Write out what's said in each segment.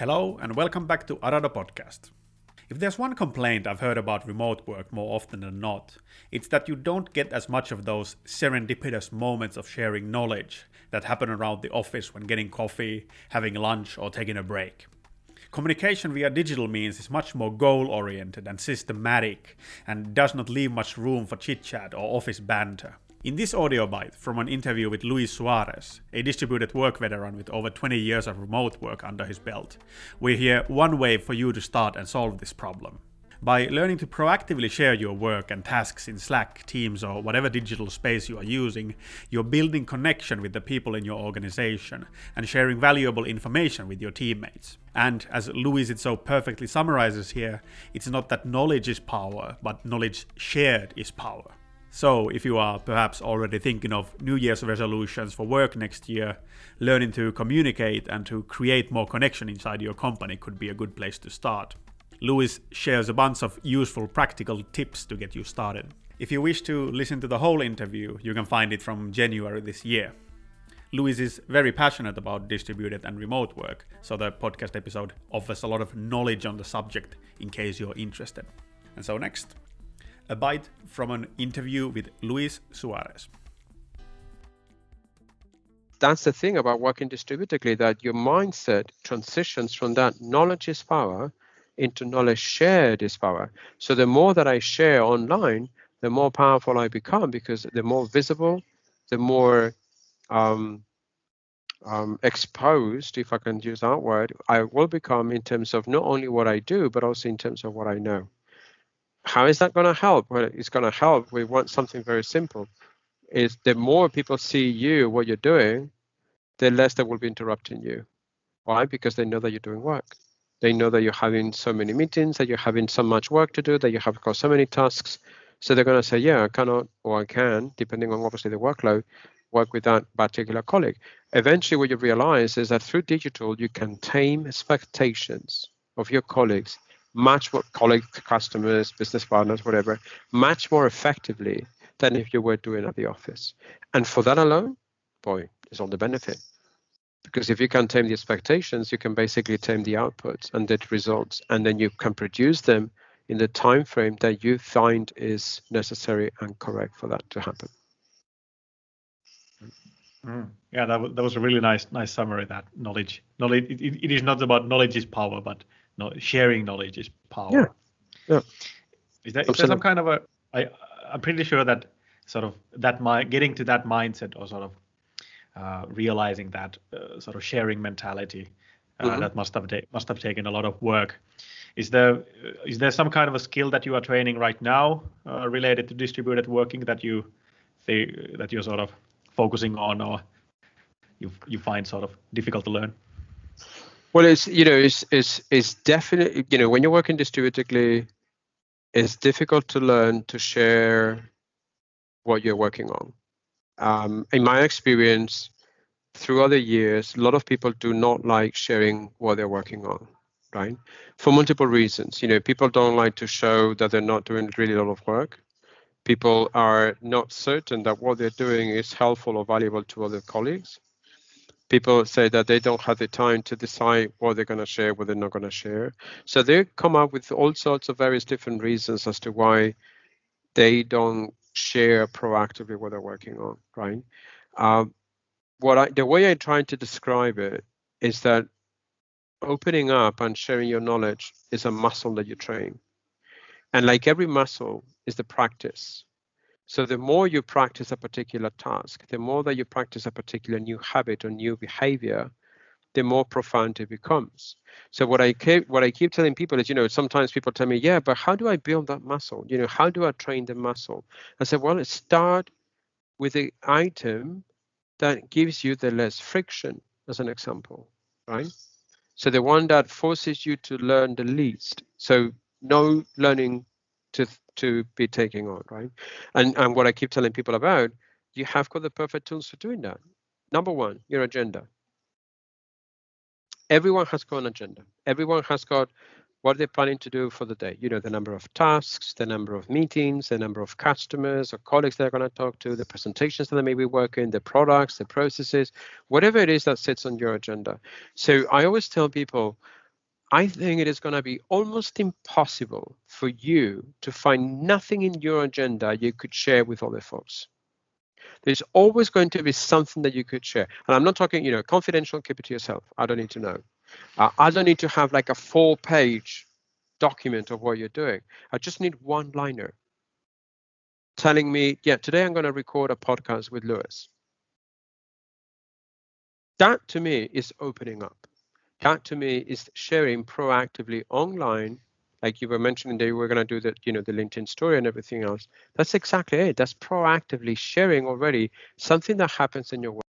Hello, and welcome back to Arado Podcast. If there's one complaint I've heard about remote work more often than not, it's that you don't get as much of those serendipitous moments of sharing knowledge that happen around the office when getting coffee, having lunch, or taking a break. Communication via digital means is much more goal oriented and systematic and does not leave much room for chit chat or office banter. In this audio bite from an interview with Luis Suarez, a distributed work veteran with over 20 years of remote work under his belt, we hear one way for you to start and solve this problem. By learning to proactively share your work and tasks in Slack, Teams, or whatever digital space you are using, you're building connection with the people in your organization and sharing valuable information with your teammates. And as Luis it so perfectly summarizes here, it's not that knowledge is power, but knowledge shared is power. So, if you are perhaps already thinking of New Year's resolutions for work next year, learning to communicate and to create more connection inside your company could be a good place to start. Luis shares a bunch of useful practical tips to get you started. If you wish to listen to the whole interview, you can find it from January this year. Luis is very passionate about distributed and remote work, so the podcast episode offers a lot of knowledge on the subject in case you're interested. And so, next, a bite from an interview with Luis Suarez. That's the thing about working distributedly that your mindset transitions from that knowledge is power into knowledge shared is power. So the more that I share online, the more powerful I become because the more visible, the more um, um, exposed, if I can use that word, I will become in terms of not only what I do, but also in terms of what I know. How is that going to help? Well, it's going to help. We want something very simple. Is the more people see you, what you're doing, the less they will be interrupting you. Why? Because they know that you're doing work. They know that you're having so many meetings, that you're having so much work to do, that you have got so many tasks. So they're going to say, yeah, I cannot or I can, depending on obviously the workload, work with that particular colleague. Eventually, what you realize is that through digital, you can tame expectations of your colleagues much more colleagues, customers, business partners, whatever, much more effectively than if you were doing at the office. And for that alone, boy, is all the benefit. Because if you can tame the expectations, you can basically tame the outputs and the results, and then you can produce them in the time frame that you find is necessary and correct for that to happen. Mm. Yeah, that, was, that was a really nice nice summary. That knowledge knowledge it, it is not about knowledge is power, but no, sharing knowledge is power. Yeah. Yeah. Is there, is there some kind of a? I I'm pretty sure that sort of that my getting to that mindset or sort of uh, realizing that uh, sort of sharing mentality uh, mm-hmm. that must have ta- must have taken a lot of work. Is there is there some kind of a skill that you are training right now uh, related to distributed working that you that you're sort of focusing on or you you find sort of difficult to learn? Well, it's you know it's it's it's definitely you know when you're working distributedly, it's difficult to learn to share what you're working on. Um, in my experience, through other years, a lot of people do not like sharing what they're working on, right? For multiple reasons. You know, people don't like to show that they're not doing really a lot of work. People are not certain that what they're doing is helpful or valuable to other colleagues people say that they don't have the time to decide what they're going to share, what they're not going to share. So they come up with all sorts of various different reasons as to why they don't share proactively what they're working on, right? Um, what I, the way I try to describe it is that opening up and sharing your knowledge is a muscle that you train. And like every muscle is the practice. So the more you practice a particular task, the more that you practice a particular new habit or new behavior, the more profound it becomes. So what I keep what I keep telling people is, you know, sometimes people tell me, yeah, but how do I build that muscle? You know, how do I train the muscle? I said, well, start with the item that gives you the less friction, as an example, right? So the one that forces you to learn the least. So no learning to to be taking on, right? And and what I keep telling people about, you have got the perfect tools for doing that. Number one, your agenda. Everyone has got an agenda. Everyone has got what they're planning to do for the day. You know, the number of tasks, the number of meetings, the number of customers or colleagues they're going to talk to, the presentations that they may be working, the products, the processes, whatever it is that sits on your agenda. So I always tell people, I think it is going to be almost impossible for you to find nothing in your agenda you could share with other folks. There's always going to be something that you could share. And I'm not talking, you know, confidential, keep it to yourself. I don't need to know. Uh, I don't need to have like a full page document of what you're doing. I just need one liner telling me, yeah, today I'm going to record a podcast with Lewis. That to me is opening up. That to me is sharing proactively online like you were mentioning that you were going to do the you know the linkedin story and everything else. That's exactly it. That's proactively sharing already something that happens in your work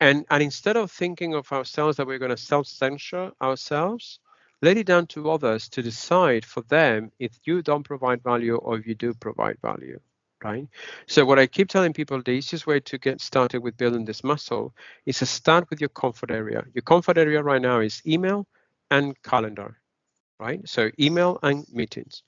and and instead of thinking of ourselves that we're going to self-censor ourselves let it down to others to decide for them if you don't provide value or if you do provide value right so what i keep telling people the easiest way to get started with building this muscle is to start with your comfort area your comfort area right now is email and calendar right? So email and meetings.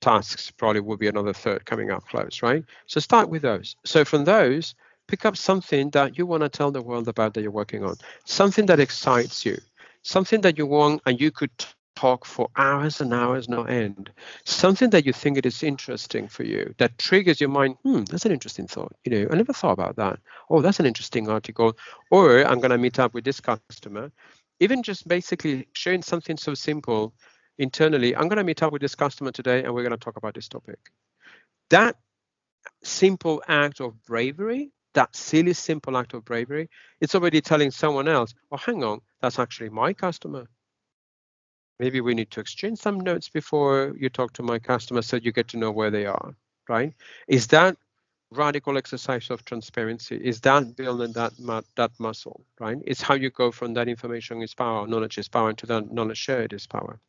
Tasks probably will be another third coming up close, right? So start with those. So from those, pick up something that you want to tell the world about that you're working on, something that excites you, something that you want and you could talk for hours and hours no end something that you think it is interesting for you that triggers your mind hmm that's an interesting thought you know i never thought about that oh that's an interesting article or i'm going to meet up with this customer even just basically sharing something so simple internally, I'm going to meet up with this customer today and we're going to talk about this topic. That simple act of bravery, that silly simple act of bravery, it's already telling someone else, oh, hang on, that's actually my customer. Maybe we need to exchange some notes before you talk to my customer so you get to know where they are, right? Is that radical exercise of transparency? Is that building that that muscle right? It's how you go from that information is power knowledge is power to that knowledge shared is power.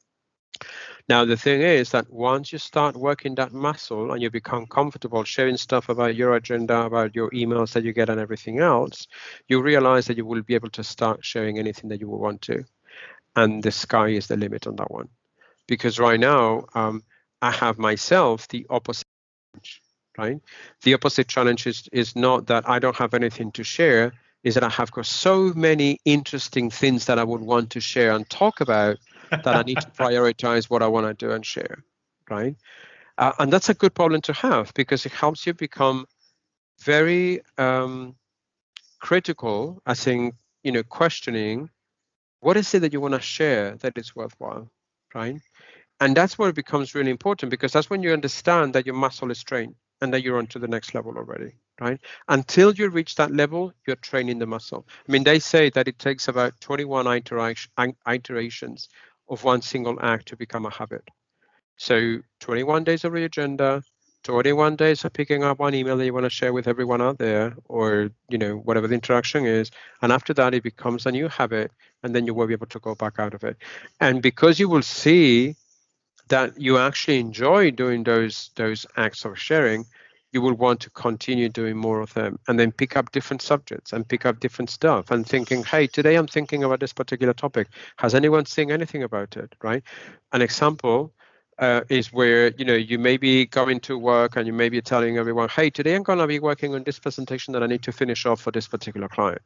Now the thing is that once you start working that muscle and you become comfortable sharing stuff about your agenda about your emails that you get and everything else you realize that you will be able to start sharing anything that you will want to and the sky is the limit on that one because right now um, i have myself the opposite right? The opposite challenge is, is not that I don't have anything to share, is that I have got so many interesting things that I would want to share and talk about that I need to prioritize what I want to do and share, right? Uh, and that's a good problem to have because it helps you become very um, critical, I think, you know, questioning what is it that you want to share that is worthwhile, right? And that's where it becomes really important because that's when you understand that your muscle is trained and that you're on to the next level already right? Until you reach that level you're training the muscle. I mean they say that it takes about 21 iterations of one single act to become a habit. So 21 days of the agenda 21 days of picking up one email that you want to share with everyone out there or you know whatever the interaction is. And after that it becomes a new habit and then you will be able to go back out of it. And because you will see that you actually enjoy doing those those acts of sharing you will want to continue doing more of them and then pick up different subjects and pick up different stuff and thinking hey today i'm thinking about this particular topic. Has anyone seen anything about it? Right? An example uh, is where you know you may be going to work and you may be telling everyone hey today i'm going to be working on this presentation that i need to finish off for this particular client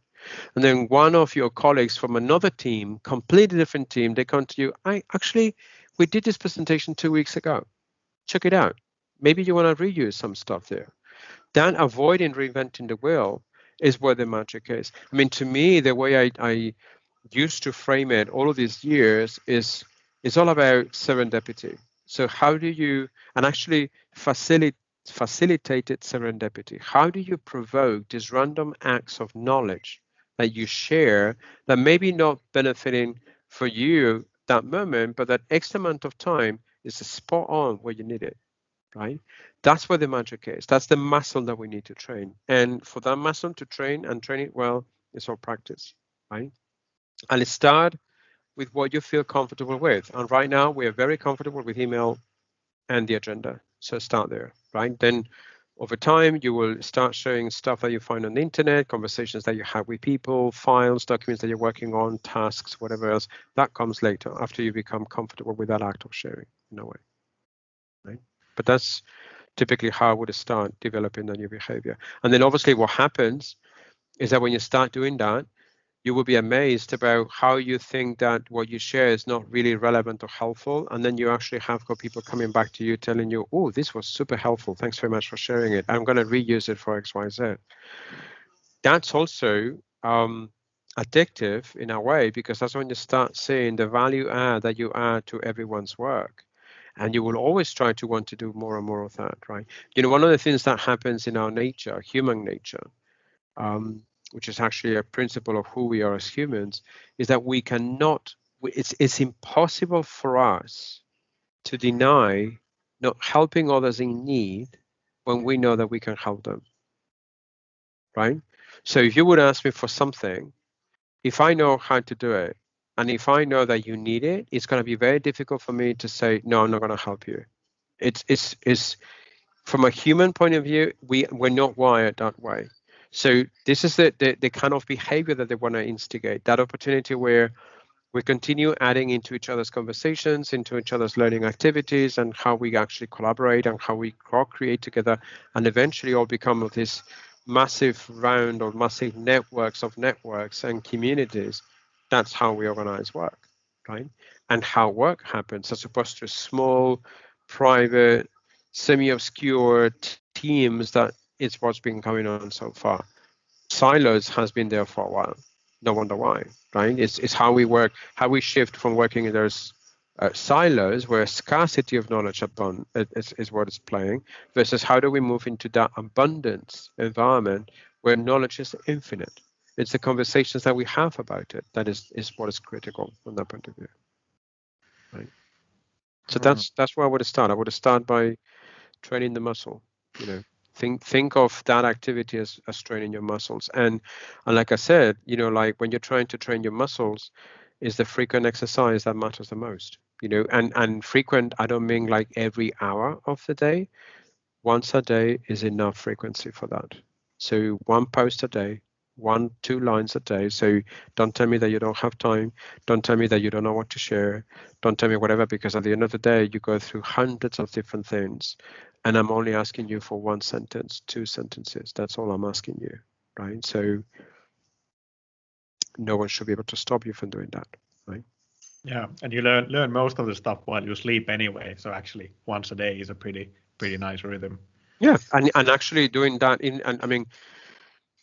and then one of your colleagues from another team completely different team they come to you i actually we did this presentation two weeks ago. Check it out. Maybe you want to reuse some stuff there. Then avoiding reinventing the wheel is where the magic is. I mean, to me, the way I, I used to frame it all of these years is it's all about serendipity. So how do you and actually facilitate facilitated serendipity? How do you provoke these random acts of knowledge that you share that maybe not benefiting for you that moment, but that X amount of time is spot on where you need it, right? That's where the magic is. That's the muscle that we need to train. And for that muscle to train and train it well, it's all practice, right? Let's start with what you feel comfortable with. And right now, we are very comfortable with email and the agenda. So start there, right? Then over time, you will start showing stuff that you find on the internet, conversations that you have with people, files, documents that you're working on, tasks, whatever else. That comes later after you become comfortable with that act of sharing in a way. Right? But that's typically how I would start developing the new behavior. And then obviously what happens is that when you start doing that, you will be amazed about how you think that what you share is not really relevant or helpful and then you actually have got people coming back to you telling you oh this was super helpful. Thanks very much for sharing it. I'm going to reuse it for xyz that's also um, addictive in a way because that's when you start seeing the value add that you add to everyone's work. And you will always try to want to do more and more of that right? You know one of the things that happens in our nature human nature um, which is actually a principle of who we are as humans is that we cannot it's it's impossible for us to deny not helping others in need when we know that we can help them right so if you would ask me for something if I know how to do it, and if I know that you need it, it's going to be very difficult for me to say, no, I'm not going to help you. It's, it's, it's from a human point of view, we, we're not wired that way. So this is the, the, the kind of behavior that they want to instigate, that opportunity where we continue adding into each other's conversations, into each other's learning activities, and how we actually collaborate and how we co-create together, and eventually all become of this massive round or massive networks of networks and communities, that's how we organize work, right? And how work happens as opposed to small, private, semi-obscure t- teams that is what's been going on so far. Silos has been there for a while. No wonder why, right? It's, it's how we work, how we shift from working in those uh, silos where scarcity of knowledge upon is, is what is playing versus how do we move into that abundance environment where knowledge is infinite it's the conversations that we have about it that is is what is critical from that point of view right so mm-hmm. that's that's where i would start i would start by training the muscle you know think think of that activity as, as training your muscles. And and like i said you know like when you're trying to train your muscles is the frequent exercise that matters the most you know? And and frequent i don't mean like every hour of the day. Once a day is enough frequency for that. So one post a day one two lines a day. So don't tell me that you don't have time. Don't tell me that you don't know what to share. Don't tell me whatever because at the end of the day you go through hundreds of different things and i'm only asking you for one sentence two sentences that's all i'm asking you right so no one should be able to stop you from doing that right yeah, and you learn learn most of the stuff while you sleep anyway. So actually, once a day is a pretty pretty nice rhythm. Yeah, and and actually doing that in and I mean,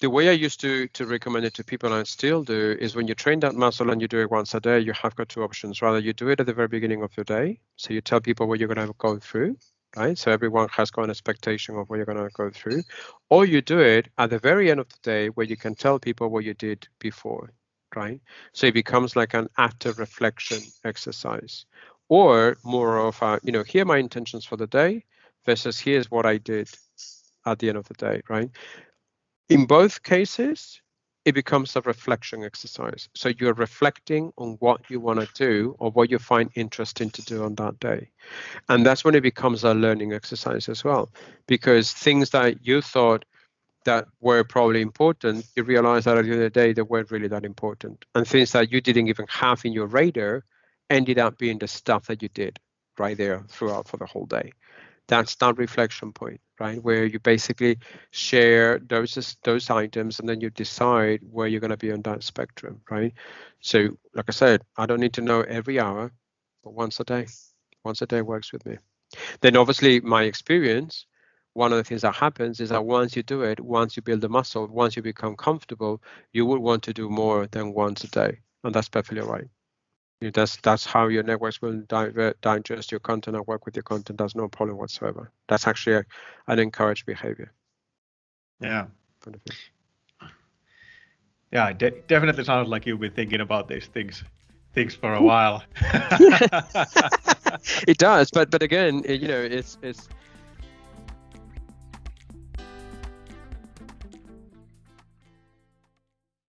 the way I used to to recommend it to people and I still do is when you train that muscle and you do it once a day, you have got two options. Rather, you do it at the very beginning of your day, so you tell people what you're going to go through, right? So everyone has got an expectation of what you're going to go through, or you do it at the very end of the day where you can tell people what you did before right? So it becomes like an active reflection exercise, or more of a, you know, here are my intentions for the day versus here's what I did at the end of the day, right? In both cases, it becomes a reflection exercise. So you're reflecting on what you want to do or what you find interesting to do on that day. And that's when it becomes a learning exercise as well, because things that you thought that were probably important, you realize that at the end of the day, they weren't really that important. And things that you didn't even have in your radar ended up being the stuff that you did right there throughout for the whole day. That's that reflection point, right? Where you basically share those those items and then you decide where you're going to be on that spectrum, right? So, like I said, I don't need to know every hour, but once a day. Once a day works with me. Then obviously my experience one of the things that happens is that once you do it, once you build the muscle, once you become comfortable, you will want to do more than once a day, and that's perfectly right. That's that's how your networks will divert, digest your content and work with your content. That's no problem whatsoever. That's actually a, an encouraged behavior. Yeah. Yeah, de- definitely sounds like you've been thinking about these things things for a while. it does, but but again, you know, it's it's